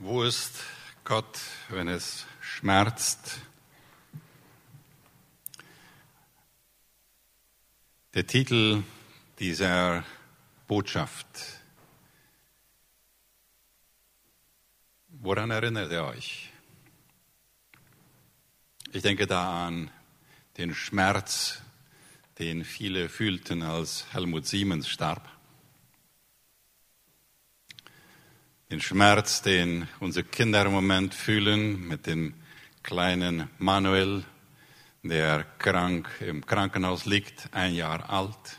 Wo ist Gott, wenn es schmerzt? Der Titel dieser Botschaft. Woran erinnert ihr euch? Ich denke da an den Schmerz, den viele fühlten, als Helmut Siemens starb. Den Schmerz, den unsere Kinder im Moment fühlen mit dem kleinen Manuel, der krank im Krankenhaus liegt, ein Jahr alt.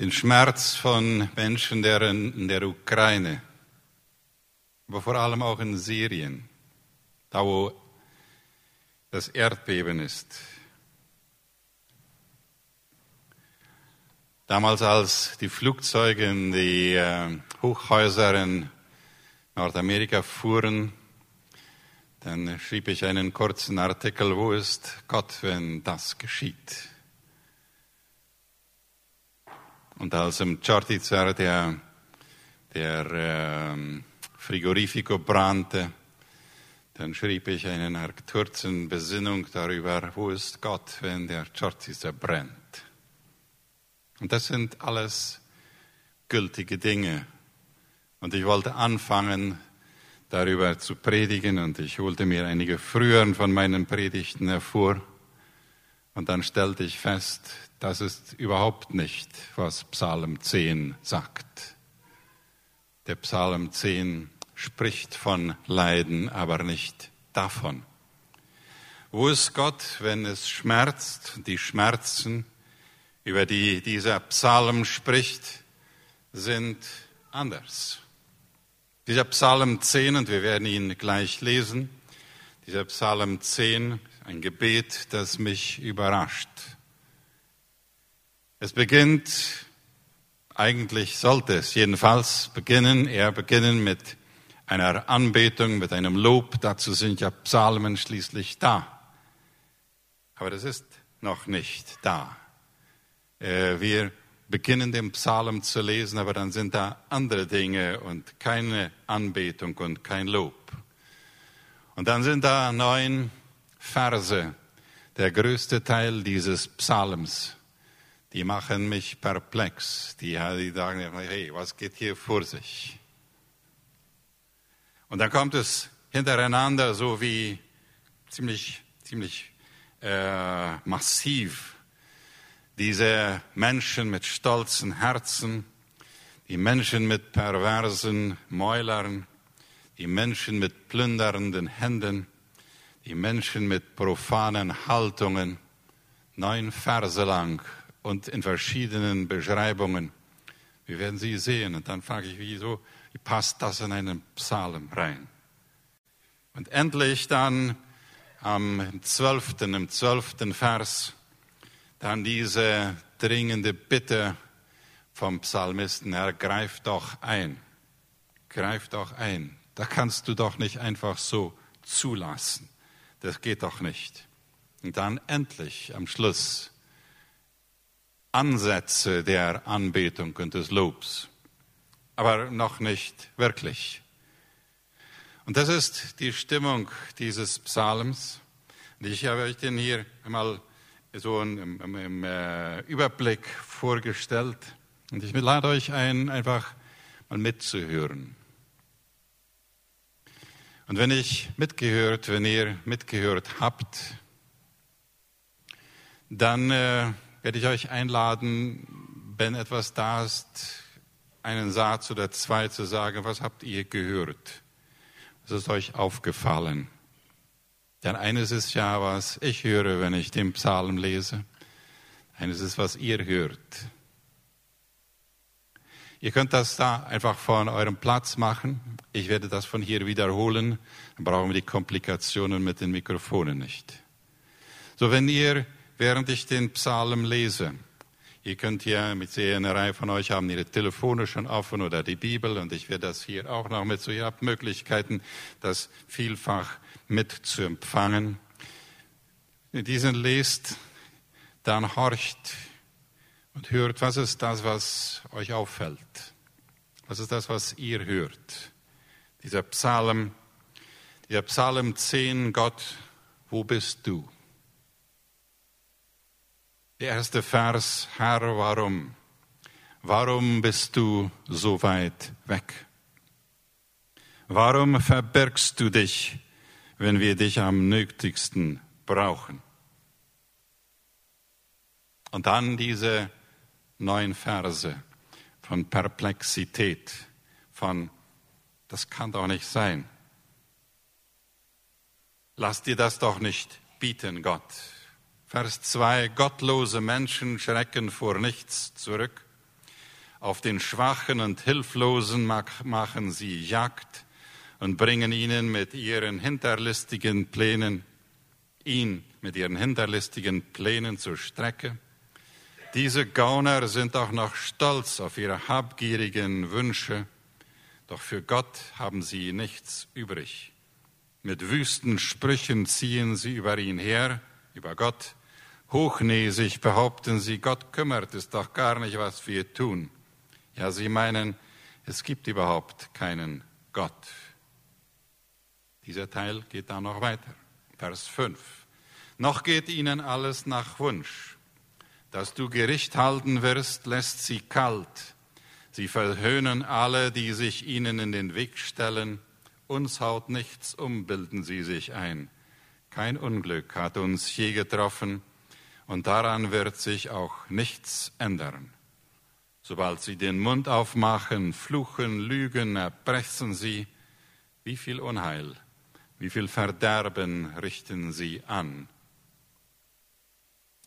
Den Schmerz von Menschen der in der Ukraine, aber vor allem auch in Syrien, da wo das Erdbeben ist, Damals, als die Flugzeuge in die äh, Hochhäuser in Nordamerika fuhren, dann schrieb ich einen kurzen Artikel, wo ist Gott, wenn das geschieht? Und als im Chortizer der, der äh, Frigorifico brannte, dann schrieb ich eine kurzen Besinnung darüber, wo ist Gott, wenn der Chortizer brennt. Und das sind alles gültige Dinge. Und ich wollte anfangen, darüber zu predigen und ich holte mir einige früheren von meinen Predigten hervor. Und dann stellte ich fest, das ist überhaupt nicht, was Psalm 10 sagt. Der Psalm 10 spricht von Leiden, aber nicht davon. Wo ist Gott, wenn es schmerzt, die Schmerzen, über die dieser Psalm spricht, sind anders. Dieser Psalm 10, und wir werden ihn gleich lesen, dieser Psalm 10, ein Gebet, das mich überrascht. Es beginnt, eigentlich sollte es jedenfalls beginnen, er beginnen mit einer Anbetung, mit einem Lob, dazu sind ja Psalmen schließlich da. Aber das ist noch nicht da. Äh, wir beginnen den Psalm zu lesen, aber dann sind da andere Dinge und keine Anbetung und kein Lob. Und dann sind da neun Verse, der größte Teil dieses Psalms. Die machen mich perplex. Die, die sagen, hey, was geht hier vor sich? Und dann kommt es hintereinander so wie ziemlich, ziemlich äh, massiv diese Menschen mit stolzen Herzen, die Menschen mit perversen Mäulern, die Menschen mit plündernden Händen, die Menschen mit profanen Haltungen, neun Verse lang und in verschiedenen Beschreibungen. Wir werden sie sehen und dann frage ich, wieso, wie passt das in einen Psalm rein? Und endlich dann am zwölften, im zwölften Vers, dann diese dringende Bitte vom Psalmisten, Herr, greif doch ein, greif doch ein. Da kannst du doch nicht einfach so zulassen. Das geht doch nicht. Und dann endlich am Schluss Ansätze der Anbetung und des Lobs, aber noch nicht wirklich. Und das ist die Stimmung dieses Psalms. Und ich habe euch den hier einmal so im, im, im äh, Überblick vorgestellt. Und ich lade euch ein, einfach mal mitzuhören. Und wenn ich mitgehört, wenn ihr mitgehört habt, dann äh, werde ich euch einladen, wenn etwas da ist, einen Satz oder zwei zu sagen, was habt ihr gehört? Was ist euch aufgefallen? Denn eines ist ja, was ich höre, wenn ich den Psalm lese. Eines ist, was ihr hört. Ihr könnt das da einfach von eurem Platz machen. Ich werde das von hier wiederholen. Dann brauchen wir die Komplikationen mit den Mikrofonen nicht. So, wenn ihr, während ich den Psalm lese, ihr könnt hier mit sehr eine Reihe von euch haben ihre Telefone schon offen oder die Bibel und ich werde das hier auch noch mit so, ihr habt Möglichkeiten, das vielfach mit zu empfangen. Wenn ihr diesen lest, dann horcht und hört, was ist das, was euch auffällt? Was ist das, was ihr hört? Dieser Psalm, der Psalm 10, Gott, wo bist du? Der erste Vers, Herr, warum? Warum bist du so weit weg? Warum verbirgst du dich, wenn wir dich am nötigsten brauchen? Und dann diese neun Verse von Perplexität, von das kann doch nicht sein. Lass dir das doch nicht bieten, Gott. Vers 2, gottlose Menschen schrecken vor nichts zurück. Auf den Schwachen und Hilflosen machen sie Jagd und bringen ihnen mit ihren hinterlistigen Plänen, ihn mit ihren hinterlistigen Plänen zur Strecke. Diese Gauner sind auch noch stolz auf ihre habgierigen Wünsche, doch für Gott haben sie nichts übrig. Mit wüsten Sprüchen ziehen sie über ihn her, über Gott. Hochnäsig behaupten sie, Gott kümmert es doch gar nicht, was wir tun. Ja, sie meinen, es gibt überhaupt keinen Gott. Dieser Teil geht dann noch weiter. Vers 5. Noch geht ihnen alles nach Wunsch. Dass du Gericht halten wirst, lässt sie kalt. Sie verhöhnen alle, die sich ihnen in den Weg stellen. Uns haut nichts um, bilden sie sich ein. Kein Unglück hat uns je getroffen und daran wird sich auch nichts ändern. Sobald sie den Mund aufmachen, fluchen, lügen, erpressen sie, wie viel Unheil, wie viel Verderben richten sie an.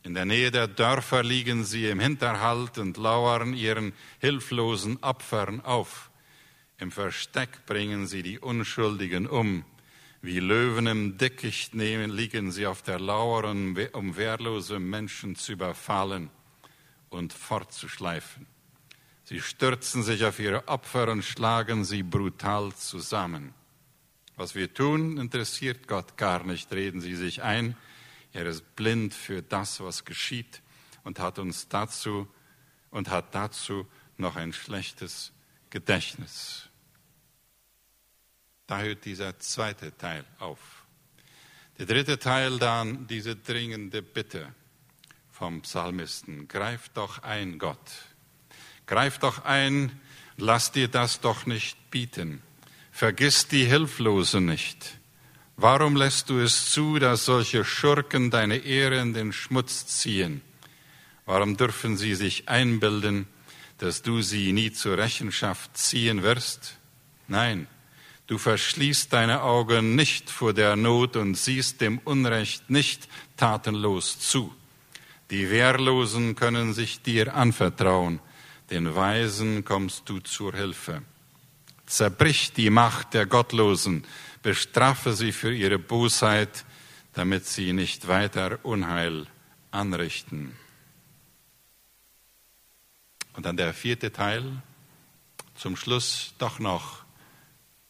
In der Nähe der Dörfer liegen sie im Hinterhalt und lauern ihren hilflosen Opfern auf. Im Versteck bringen sie die Unschuldigen um. Wie Löwen im Dickicht nehmen, liegen sie auf der Lauer, um wehrlose Menschen zu überfallen und fortzuschleifen. Sie stürzen sich auf ihre Opfer und schlagen sie brutal zusammen. Was wir tun, interessiert Gott gar nicht, reden sie sich ein er ist blind für das, was geschieht und hat uns dazu und hat dazu noch ein schlechtes Gedächtnis. Da hört dieser zweite Teil auf. Der dritte Teil dann diese dringende Bitte vom Psalmisten. Greif doch ein, Gott. Greif doch ein, lass dir das doch nicht bieten. Vergiss die Hilflosen nicht. Warum lässt du es zu, dass solche Schurken deine Ehre in den Schmutz ziehen? Warum dürfen sie sich einbilden, dass du sie nie zur Rechenschaft ziehen wirst? Nein, du verschließt deine Augen nicht vor der Not und siehst dem Unrecht nicht tatenlos zu. Die Wehrlosen können sich dir anvertrauen, den Weisen kommst du zur Hilfe. Zerbrich die Macht der Gottlosen, bestrafe sie für ihre Bosheit, damit sie nicht weiter Unheil anrichten. Und dann der vierte Teil, zum Schluss doch noch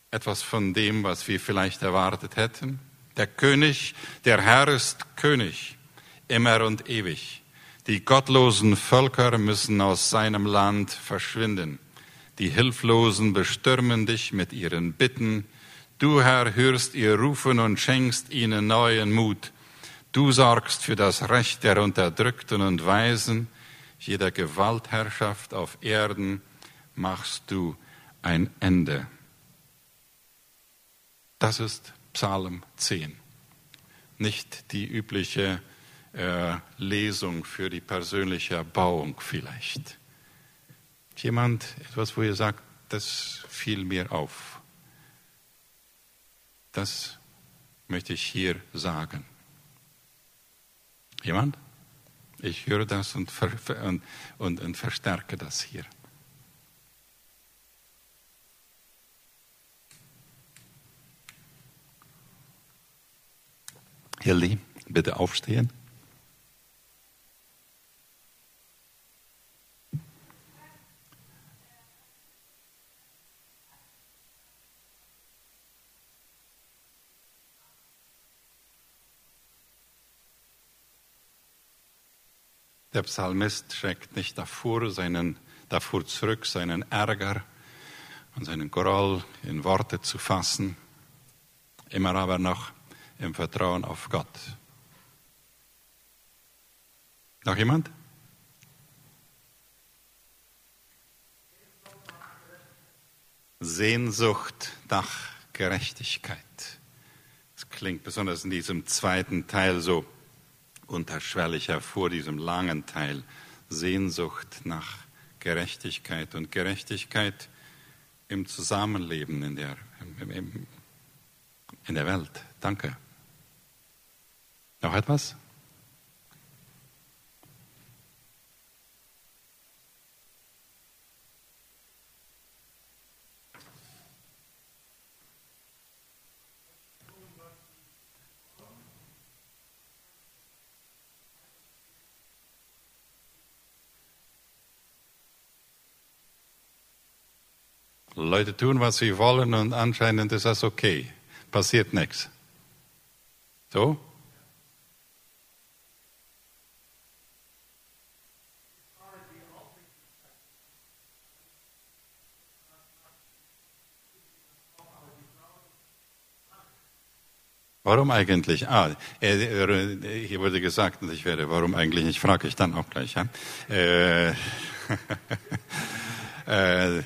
etwas von dem, was wir vielleicht erwartet hätten. Der König, der Herr ist König, immer und ewig. Die gottlosen Völker müssen aus seinem Land verschwinden. Die Hilflosen bestürmen dich mit ihren Bitten, Du, Herr, hörst ihr Rufen und schenkst ihnen neuen Mut. Du sorgst für das Recht der Unterdrückten und Weisen. Jeder Gewaltherrschaft auf Erden machst du ein Ende. Das ist Psalm 10. Nicht die übliche äh, Lesung für die persönliche Erbauung vielleicht. Jemand etwas, wo ihr sagt, das fiel mir auf. Das möchte ich hier sagen. Jemand? Ich höre das und, und, und, und verstärke das hier. Hildi, bitte aufstehen. Der Psalmist schreckt nicht davor, seinen, davor zurück, seinen Ärger und seinen Groll in Worte zu fassen, immer aber noch im Vertrauen auf Gott. Noch jemand? Sehnsucht nach Gerechtigkeit. Das klingt besonders in diesem zweiten Teil so unterschwellig hervor, diesem langen Teil. Sehnsucht nach Gerechtigkeit und Gerechtigkeit im Zusammenleben in der, in der Welt. Danke. Noch etwas? Leute tun, was sie wollen und anscheinend ist das okay. Passiert nichts. So? Warum eigentlich? Ah, hier wurde gesagt, und ich werde, warum eigentlich nicht, frage ich dann auch gleich. Ja? Äh, äh,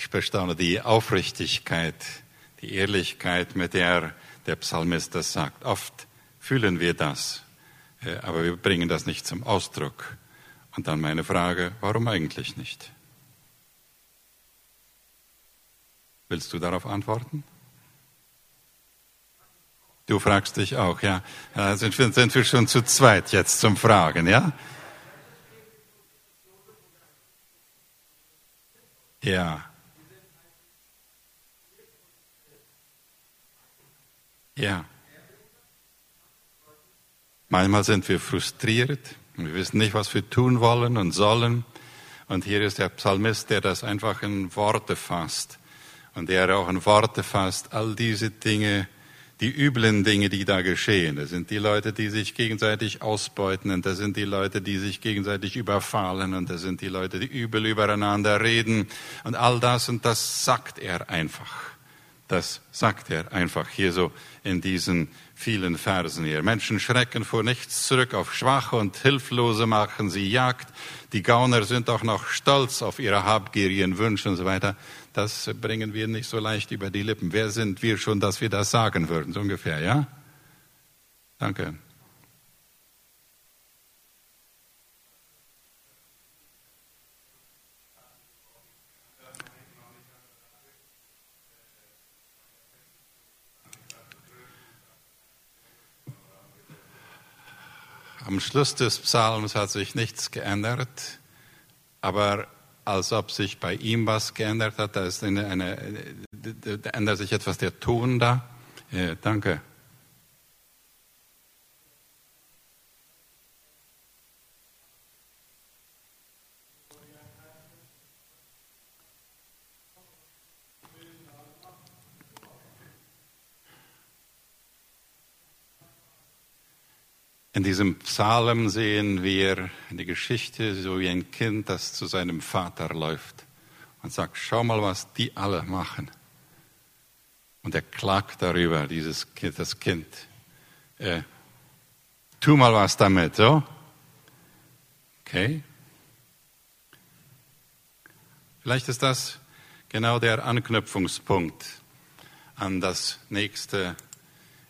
ich bestaune die Aufrichtigkeit, die Ehrlichkeit, mit der der Psalmist das sagt. Oft fühlen wir das, äh, aber wir bringen das nicht zum Ausdruck. Und dann meine Frage, warum eigentlich nicht? Willst du darauf antworten? Du fragst dich auch, ja. sind, wir, sind wir schon zu zweit jetzt zum Fragen, ja? Ja. Ja. Manchmal sind wir frustriert und wir wissen nicht, was wir tun wollen und sollen. Und hier ist der Psalmist, der das einfach in Worte fasst. Und der auch in Worte fasst, all diese Dinge, die üblen Dinge, die da geschehen. Das sind die Leute, die sich gegenseitig ausbeuten und das sind die Leute, die sich gegenseitig überfallen und das sind die Leute, die übel übereinander reden und all das und das sagt er einfach. Das sagt er einfach hier so in diesen vielen Versen hier. Menschen schrecken vor nichts zurück, auf Schwache und Hilflose machen sie Jagd. Die Gauner sind auch noch stolz auf ihre habgierigen Wünsche und so weiter. Das bringen wir nicht so leicht über die Lippen. Wer sind wir schon, dass wir das sagen würden, so ungefähr, ja? Danke. Schluss des Psalms hat sich nichts geändert, aber als ob sich bei ihm was geändert hat, da, eine, eine, da ändert sich etwas der Ton da. Ja, danke. In diesem Psalm sehen wir eine Geschichte, so wie ein Kind, das zu seinem Vater läuft und sagt, schau mal, was die alle machen. Und er klagt darüber, dieses Kind, das Kind. Äh, tu mal was damit, so? Okay. Vielleicht ist das genau der Anknüpfungspunkt an das nächste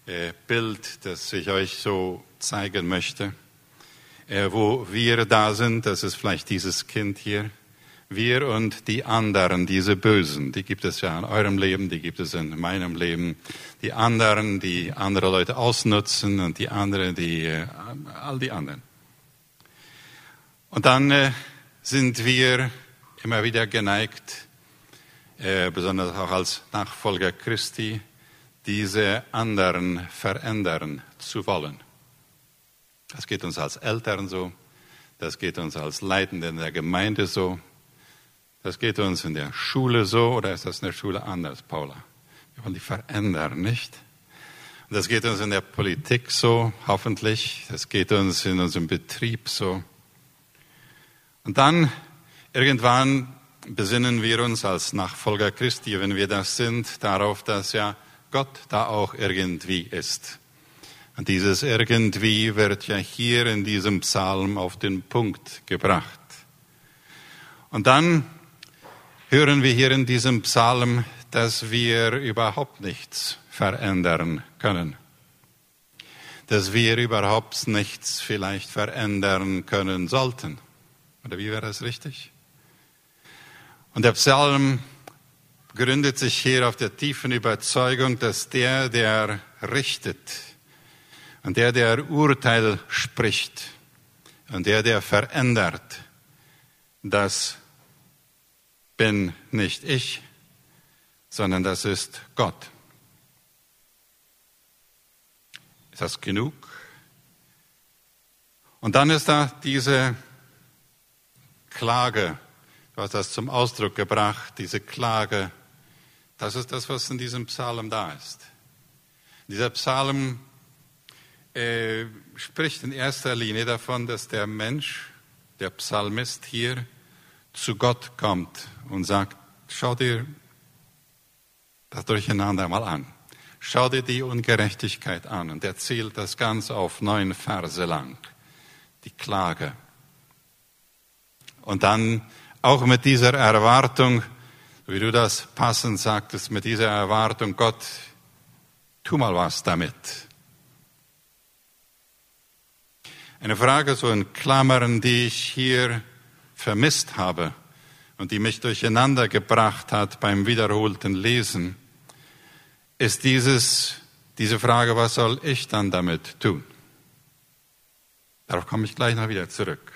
äh, Bild, das ich euch so zeigen möchte. Äh, wo wir da sind, das ist vielleicht dieses Kind hier. Wir und die anderen, diese Bösen, die gibt es ja in eurem Leben, die gibt es in meinem Leben. Die anderen, die andere Leute ausnutzen und die anderen, die, äh, all die anderen. Und dann äh, sind wir immer wieder geneigt, besonders auch als Nachfolger Christi, diese anderen verändern zu wollen. Das geht uns als Eltern so, das geht uns als Leitende in der Gemeinde so, das geht uns in der Schule so oder ist das in der Schule anders, Paula? Wir wollen die verändern, nicht? Und das geht uns in der Politik so, hoffentlich. Das geht uns in unserem Betrieb so. Und dann irgendwann besinnen wir uns als Nachfolger Christi, wenn wir das sind, darauf, dass ja Gott da auch irgendwie ist. Dieses irgendwie wird ja hier in diesem Psalm auf den Punkt gebracht. Und dann hören wir hier in diesem Psalm, dass wir überhaupt nichts verändern können. Dass wir überhaupt nichts vielleicht verändern können sollten. Oder wie wäre das richtig? Und der Psalm gründet sich hier auf der tiefen Überzeugung, dass der, der richtet und der, der Urteil spricht und der, der verändert, das bin nicht ich, sondern das ist Gott. Ist das genug? Und dann ist da diese Klage, du hast das zum Ausdruck gebracht, diese Klage. Das ist das, was in diesem Psalm da ist. Dieser Psalm äh, spricht in erster Linie davon, dass der Mensch, der Psalmist hier, zu Gott kommt und sagt, schau dir das Durcheinander mal an. Schau dir die Ungerechtigkeit an. Und er zählt das Ganze auf neun Verse lang. Die Klage. Und dann auch mit dieser Erwartung, wie du das passend sagtest, mit dieser Erwartung, Gott, tu mal was damit. Eine Frage so in Klammern, die ich hier vermisst habe und die mich durcheinander gebracht hat beim wiederholten Lesen, ist dieses, diese Frage, was soll ich dann damit tun? Darauf komme ich gleich noch wieder zurück.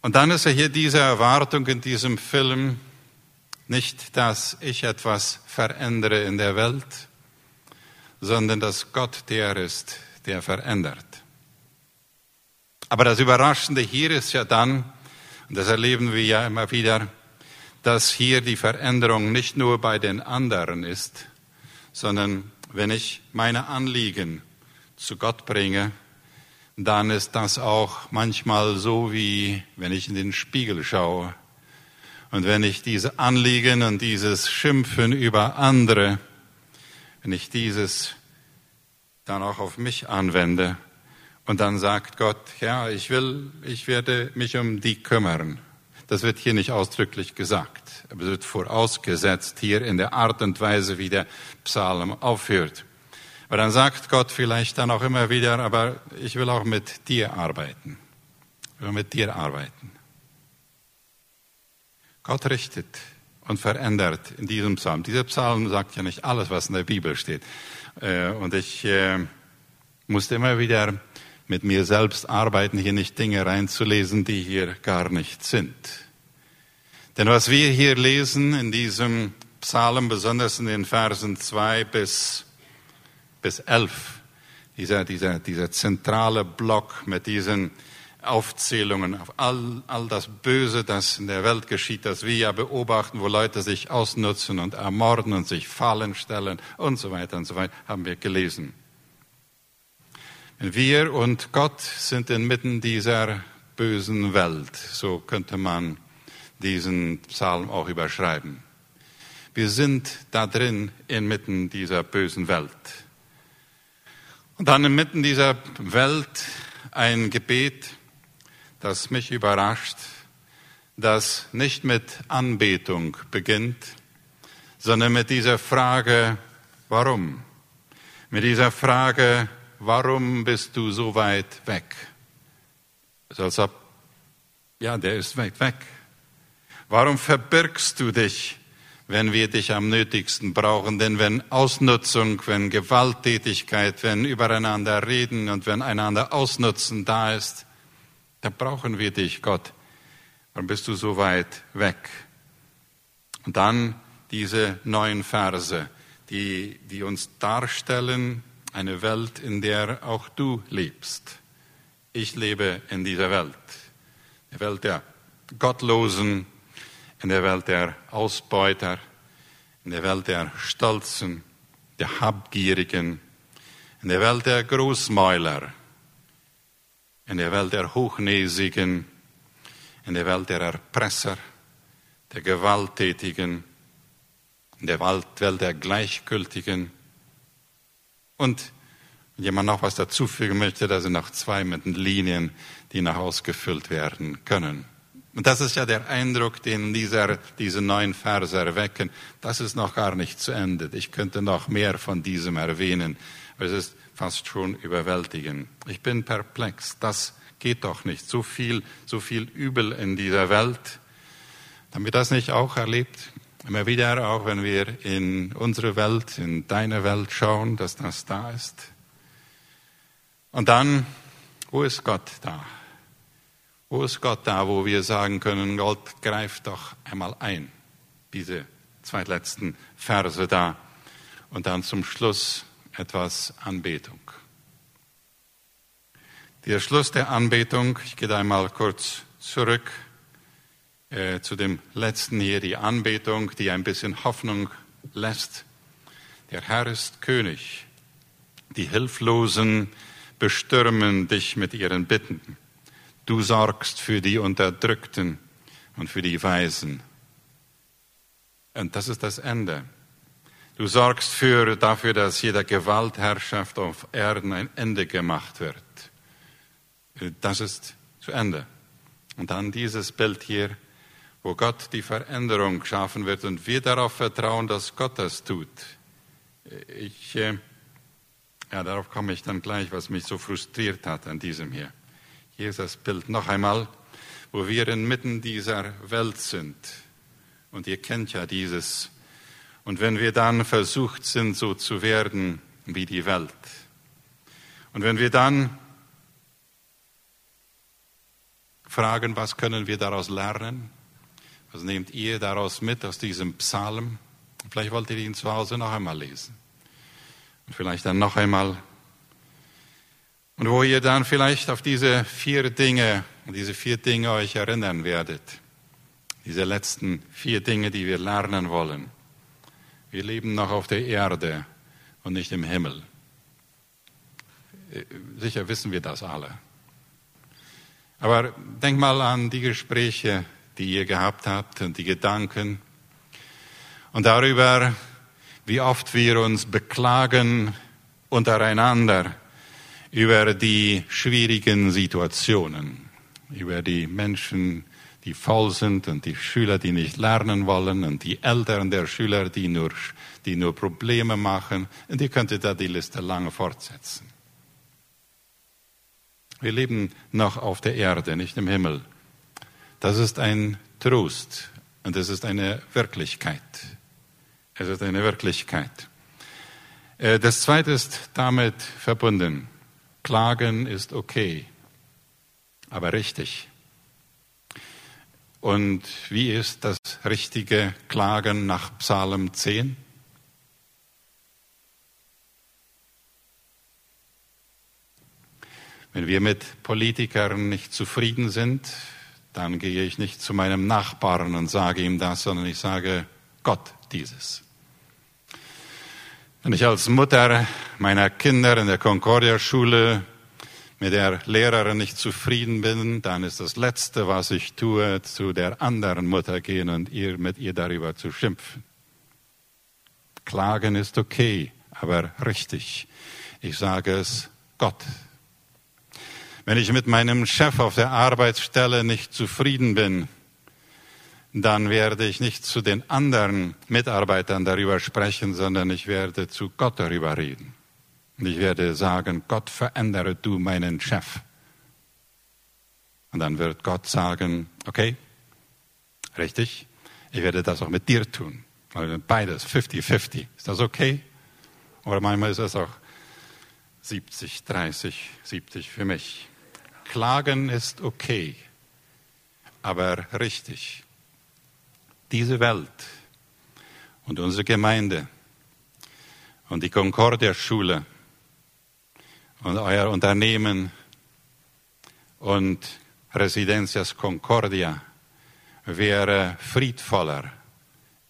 Und dann ist ja hier diese Erwartung in diesem Film, nicht, dass ich etwas verändere in der Welt, sondern dass Gott der ist, der verändert. Aber das Überraschende hier ist ja dann, und das erleben wir ja immer wieder, dass hier die Veränderung nicht nur bei den anderen ist, sondern wenn ich meine Anliegen zu Gott bringe, dann ist das auch manchmal so, wie wenn ich in den Spiegel schaue. Und wenn ich diese Anliegen und dieses Schimpfen über andere, wenn ich dieses dann auch auf mich anwende, und dann sagt Gott, ja, ich will, ich werde mich um die kümmern. Das wird hier nicht ausdrücklich gesagt, aber es wird vorausgesetzt hier in der Art und Weise, wie der Psalm aufführt. Aber dann sagt Gott vielleicht dann auch immer wieder, aber ich will auch mit dir arbeiten. Ich will mit dir arbeiten. Gott richtet und verändert in diesem Psalm. Dieser Psalm sagt ja nicht alles, was in der Bibel steht. Äh, und ich äh, musste immer wieder mit mir selbst arbeiten, hier nicht Dinge reinzulesen, die hier gar nicht sind. Denn was wir hier lesen in diesem Psalm, besonders in den Versen zwei bis, bis elf, dieser, dieser, dieser zentrale Block mit diesen Aufzählungen auf all, all das Böse, das in der Welt geschieht, das wir ja beobachten, wo Leute sich ausnutzen und ermorden und sich Fallen stellen und so weiter und so weiter, haben wir gelesen. Wir und Gott sind inmitten dieser bösen Welt. So könnte man diesen Psalm auch überschreiben. Wir sind da drin inmitten dieser bösen Welt. Und dann inmitten dieser Welt ein Gebet, das mich überrascht, das nicht mit Anbetung beginnt, sondern mit dieser Frage, warum? Mit dieser Frage, warum bist du so weit weg? So als ob, ja, der ist weit weg. Warum verbirgst du dich, wenn wir dich am nötigsten brauchen? Denn wenn Ausnutzung, wenn Gewalttätigkeit, wenn übereinander reden und wenn einander ausnutzen da ist, da brauchen wir dich, Gott. Warum bist du so weit weg? Und dann diese neuen Verse, die, die uns darstellen, eine Welt, in der auch du lebst. Ich lebe in dieser Welt, der Welt der Gottlosen, in der Welt der Ausbeuter, in der Welt der Stolzen, der Habgierigen, in der Welt der Großmäuler, in der Welt der Hochnäsigen, in der Welt der Erpresser, der Gewalttätigen, in der Welt der Gleichgültigen. Und wenn jemand noch was dazufügen möchte, da sind noch zwei mit Linien, die noch ausgefüllt werden können. Und das ist ja der Eindruck, den dieser, diese neuen Verse erwecken. Das ist noch gar nicht zu Ende. Ich könnte noch mehr von diesem erwähnen. Aber es ist fast schon überwältigend. Ich bin perplex. Das geht doch nicht. So viel, so viel Übel in dieser Welt. Wir das nicht auch erlebt? Immer wieder, auch wenn wir in unsere Welt, in deine Welt schauen, dass das da ist. Und dann, wo ist Gott da? Wo ist Gott da, wo wir sagen können, Gott greift doch einmal ein? Diese zwei letzten Verse da. Und dann zum Schluss etwas Anbetung. Der Schluss der Anbetung, ich gehe da einmal kurz zurück äh, zu dem letzten hier, die Anbetung, die ein bisschen Hoffnung lässt. Der Herr ist König. Die Hilflosen bestürmen dich mit ihren Bitten. Du sorgst für die Unterdrückten und für die Weisen. Und das ist das Ende. Du sorgst für, dafür, dass jeder Gewaltherrschaft auf Erden ein Ende gemacht wird. Das ist zu Ende. Und dann dieses Bild hier, wo Gott die Veränderung schaffen wird und wir darauf vertrauen, dass Gott das tut. Ich, äh, ja, darauf komme ich dann gleich, was mich so frustriert hat an diesem hier. Hier ist das Bild noch einmal, wo wir inmitten dieser Welt sind. Und ihr kennt ja dieses. Und wenn wir dann versucht sind, so zu werden wie die Welt. Und wenn wir dann fragen, was können wir daraus lernen? Was nehmt ihr daraus mit aus diesem Psalm? Vielleicht wollt ihr ihn zu Hause noch einmal lesen. Und vielleicht dann noch einmal und wo ihr dann vielleicht auf diese vier Dinge, diese vier Dinge euch erinnern werdet. Diese letzten vier Dinge, die wir lernen wollen. Wir leben noch auf der Erde und nicht im Himmel. Sicher wissen wir das alle. Aber denk mal an die Gespräche, die ihr gehabt habt und die Gedanken und darüber, wie oft wir uns beklagen untereinander über die schwierigen Situationen, über die Menschen, die faul sind und die Schüler, die nicht lernen wollen und die Eltern der Schüler, die nur, die nur Probleme machen. Und ihr könntet da die Liste lange fortsetzen. Wir leben noch auf der Erde, nicht im Himmel. Das ist ein Trost und es ist eine Wirklichkeit. Es ist eine Wirklichkeit. Äh, das zweite ist damit verbunden. Klagen ist okay, aber richtig. Und wie ist das richtige Klagen nach Psalm 10? Wenn wir mit Politikern nicht zufrieden sind, dann gehe ich nicht zu meinem Nachbarn und sage ihm das, sondern ich sage Gott dieses. Wenn ich als Mutter meiner Kinder in der Concordia-Schule mit der Lehrerin nicht zufrieden bin, dann ist das Letzte, was ich tue, zu der anderen Mutter gehen und ihr, mit ihr darüber zu schimpfen. Klagen ist okay, aber richtig. Ich sage es Gott. Wenn ich mit meinem Chef auf der Arbeitsstelle nicht zufrieden bin, dann werde ich nicht zu den anderen Mitarbeitern darüber sprechen, sondern ich werde zu Gott darüber reden. Und ich werde sagen, Gott, verändere du meinen Chef. Und dann wird Gott sagen, okay, richtig, ich werde das auch mit dir tun. Also beides, 50-50. Ist das okay? Oder manchmal ist es auch 70, 30, 70 für mich. Klagen ist okay, aber richtig. Diese Welt und unsere Gemeinde und die Concordia-Schule und euer Unternehmen und Residencias Concordia wäre friedvoller,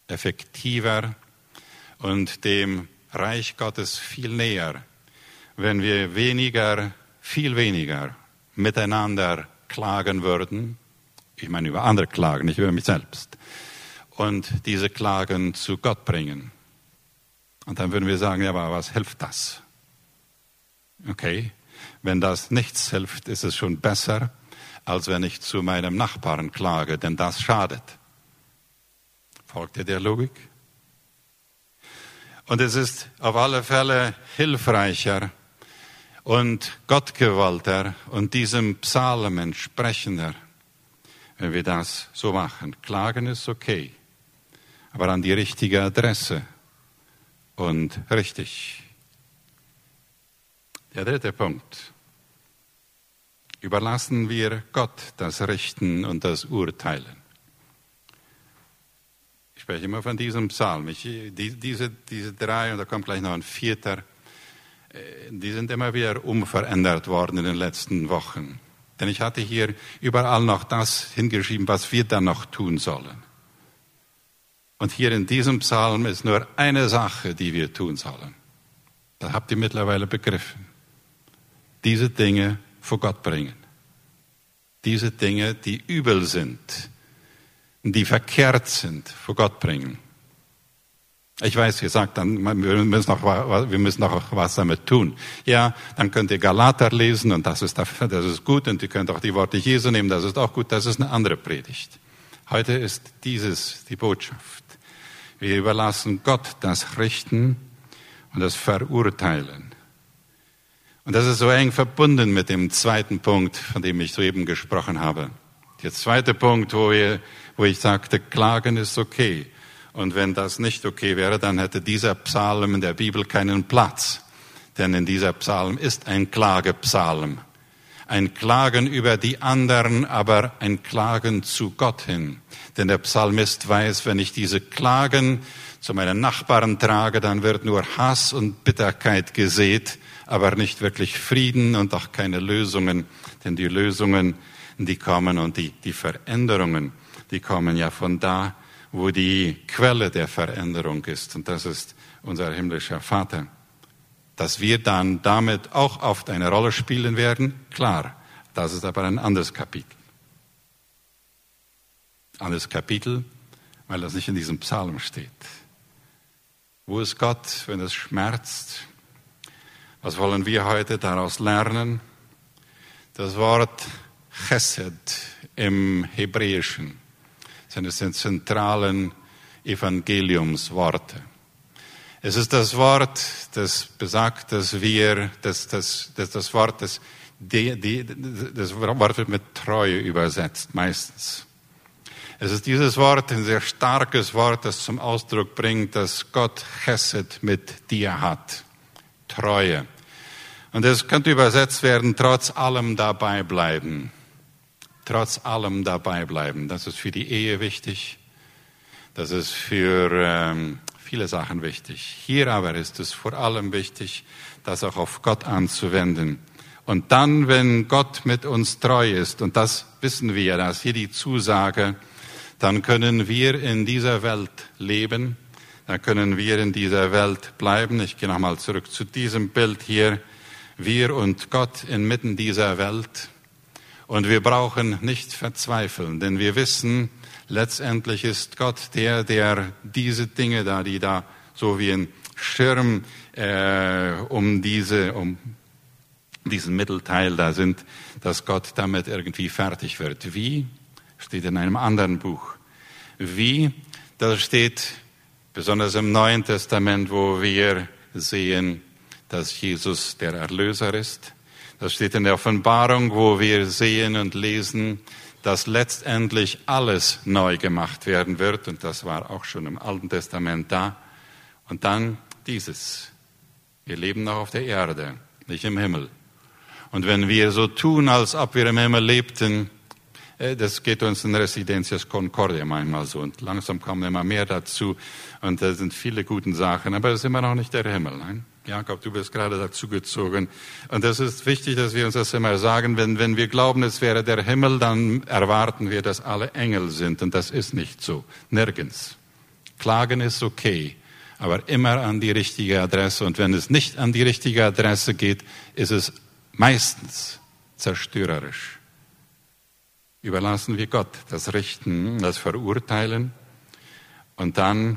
effektiver und dem Reich Gottes viel näher, wenn wir weniger, viel weniger miteinander klagen würden. Ich meine über andere klagen, nicht über mich selbst und diese Klagen zu Gott bringen. Und dann würden wir sagen, ja, aber was hilft das? Okay, wenn das nichts hilft, ist es schon besser, als wenn ich zu meinem Nachbarn klage, denn das schadet. Folgt ihr der Logik? Und es ist auf alle Fälle hilfreicher und gottgewollter und diesem Psalm entsprechender, wenn wir das so machen. Klagen ist okay, aber an die richtige Adresse und richtig. Der dritte Punkt. Überlassen wir Gott das Richten und das Urteilen. Ich spreche immer von diesem Psalm. Ich, die, diese, diese drei, und da kommt gleich noch ein vierter, die sind immer wieder umverändert worden in den letzten Wochen. Denn ich hatte hier überall noch das hingeschrieben, was wir dann noch tun sollen. Und hier in diesem Psalm ist nur eine Sache, die wir tun sollen. Das habt ihr mittlerweile begriffen. Diese Dinge vor Gott bringen. Diese Dinge, die übel sind, die verkehrt sind, vor Gott bringen. Ich weiß, ihr sagt dann, wir müssen, noch, wir müssen noch was damit tun. Ja, dann könnt ihr Galater lesen und das ist, das ist gut und ihr könnt auch die Worte Jesu nehmen, das ist auch gut, das ist eine andere Predigt. Heute ist dieses die Botschaft. Wir überlassen Gott das Richten und das Verurteilen. Und das ist so eng verbunden mit dem zweiten Punkt, von dem ich soeben gesprochen habe. Der zweite Punkt, wo, wir, wo ich sagte, Klagen ist okay. Und wenn das nicht okay wäre, dann hätte dieser Psalm in der Bibel keinen Platz. Denn in dieser Psalm ist ein Klagepsalm. Ein Klagen über die anderen, aber ein Klagen zu Gott hin. Denn der Psalmist weiß, wenn ich diese Klagen zu meinen Nachbarn trage, dann wird nur Hass und Bitterkeit gesät aber nicht wirklich Frieden und auch keine Lösungen, denn die Lösungen, die kommen und die, die Veränderungen, die kommen ja von da, wo die Quelle der Veränderung ist, und das ist unser himmlischer Vater. Dass wir dann damit auch oft eine Rolle spielen werden, klar, das ist aber ein anderes Kapitel. Anderes Kapitel, weil das nicht in diesem Psalm steht. Wo ist Gott, wenn es schmerzt? Was wollen wir heute daraus lernen? Das Wort Chesed im Hebräischen sind es sind zentralen Evangeliumsworte. Es ist das Wort, das besagt, dass wir, das, das, das, das Wort, das, die, die, das Wort wird mit Treue übersetzt, meistens. Es ist dieses Wort, ein sehr starkes Wort, das zum Ausdruck bringt, dass Gott Chesed mit dir hat. Treue. Und es könnte übersetzt werden, trotz allem dabei bleiben. Trotz allem dabei bleiben. Das ist für die Ehe wichtig. Das ist für ähm, viele Sachen wichtig. Hier aber ist es vor allem wichtig, das auch auf Gott anzuwenden. Und dann, wenn Gott mit uns treu ist, und das wissen wir, dass hier die Zusage, dann können wir in dieser Welt leben, dann können wir in dieser Welt bleiben. Ich gehe nochmal zurück zu diesem Bild hier wir und Gott inmitten dieser Welt. Und wir brauchen nicht verzweifeln, denn wir wissen, letztendlich ist Gott der, der diese Dinge da, die da so wie ein Schirm äh, um diese, um diesen Mittelteil da sind, dass Gott damit irgendwie fertig wird. Wie? Steht in einem anderen Buch. Wie? Das steht besonders im Neuen Testament, wo wir sehen, dass Jesus der Erlöser ist. Das steht in der Offenbarung, wo wir sehen und lesen, dass letztendlich alles neu gemacht werden wird. Und das war auch schon im Alten Testament da. Und dann dieses. Wir leben noch auf der Erde, nicht im Himmel. Und wenn wir so tun, als ob wir im Himmel lebten, äh, das geht uns in Residencias Concordia manchmal so. Und langsam kommen immer mehr dazu. Und da sind viele gute Sachen. Aber das ist immer noch nicht der Himmel. Nein? Jakob, du bist gerade dazu gezogen. Und das ist wichtig, dass wir uns das immer sagen. Wenn, wenn wir glauben, es wäre der Himmel, dann erwarten wir, dass alle Engel sind. Und das ist nicht so. Nirgends. Klagen ist okay, aber immer an die richtige Adresse. Und wenn es nicht an die richtige Adresse geht, ist es meistens zerstörerisch. Überlassen wir Gott das Richten, das Verurteilen. Und dann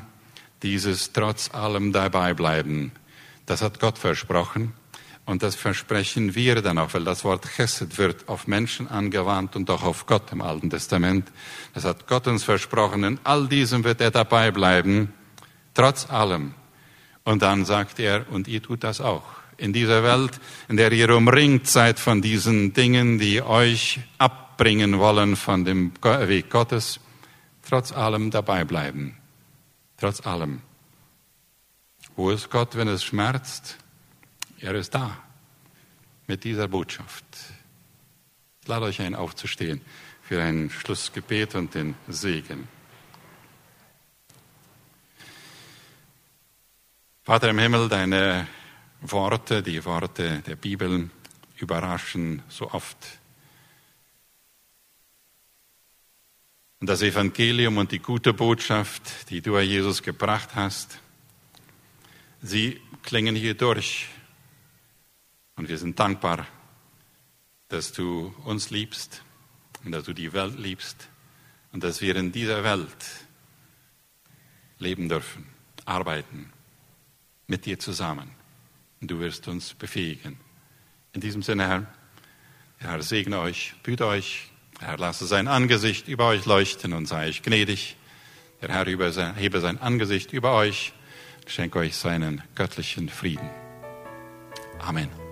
dieses trotz allem dabei bleiben. Das hat Gott versprochen. Und das versprechen wir dann auch, weil das Wort Chesed wird auf Menschen angewandt und auch auf Gott im Alten Testament. Das hat Gott uns versprochen. In all diesem wird er dabei bleiben, trotz allem. Und dann sagt er, und ihr tut das auch. In dieser Welt, in der ihr umringt seid von diesen Dingen, die euch abbringen wollen von dem Weg Gottes, trotz allem dabei bleiben. Trotz allem. Wo ist Gott, wenn es schmerzt? Er ist da mit dieser Botschaft. Ich lade euch ein, aufzustehen für ein Schlussgebet und den Segen. Vater im Himmel, deine Worte, die Worte der Bibel überraschen so oft. Und das Evangelium und die gute Botschaft, die du, Herr Jesus, gebracht hast, sie klingen hier durch und wir sind dankbar, dass du uns liebst und dass du die Welt liebst und dass wir in dieser Welt leben dürfen, arbeiten mit dir zusammen. Und du wirst uns befähigen. In diesem Sinne, Herr, der Herr segne euch, büte euch, der Herr lasse sein Angesicht über euch leuchten und sei euch gnädig. Der Herr hebe sein Angesicht über euch, schenke euch seinen göttlichen Frieden. Amen.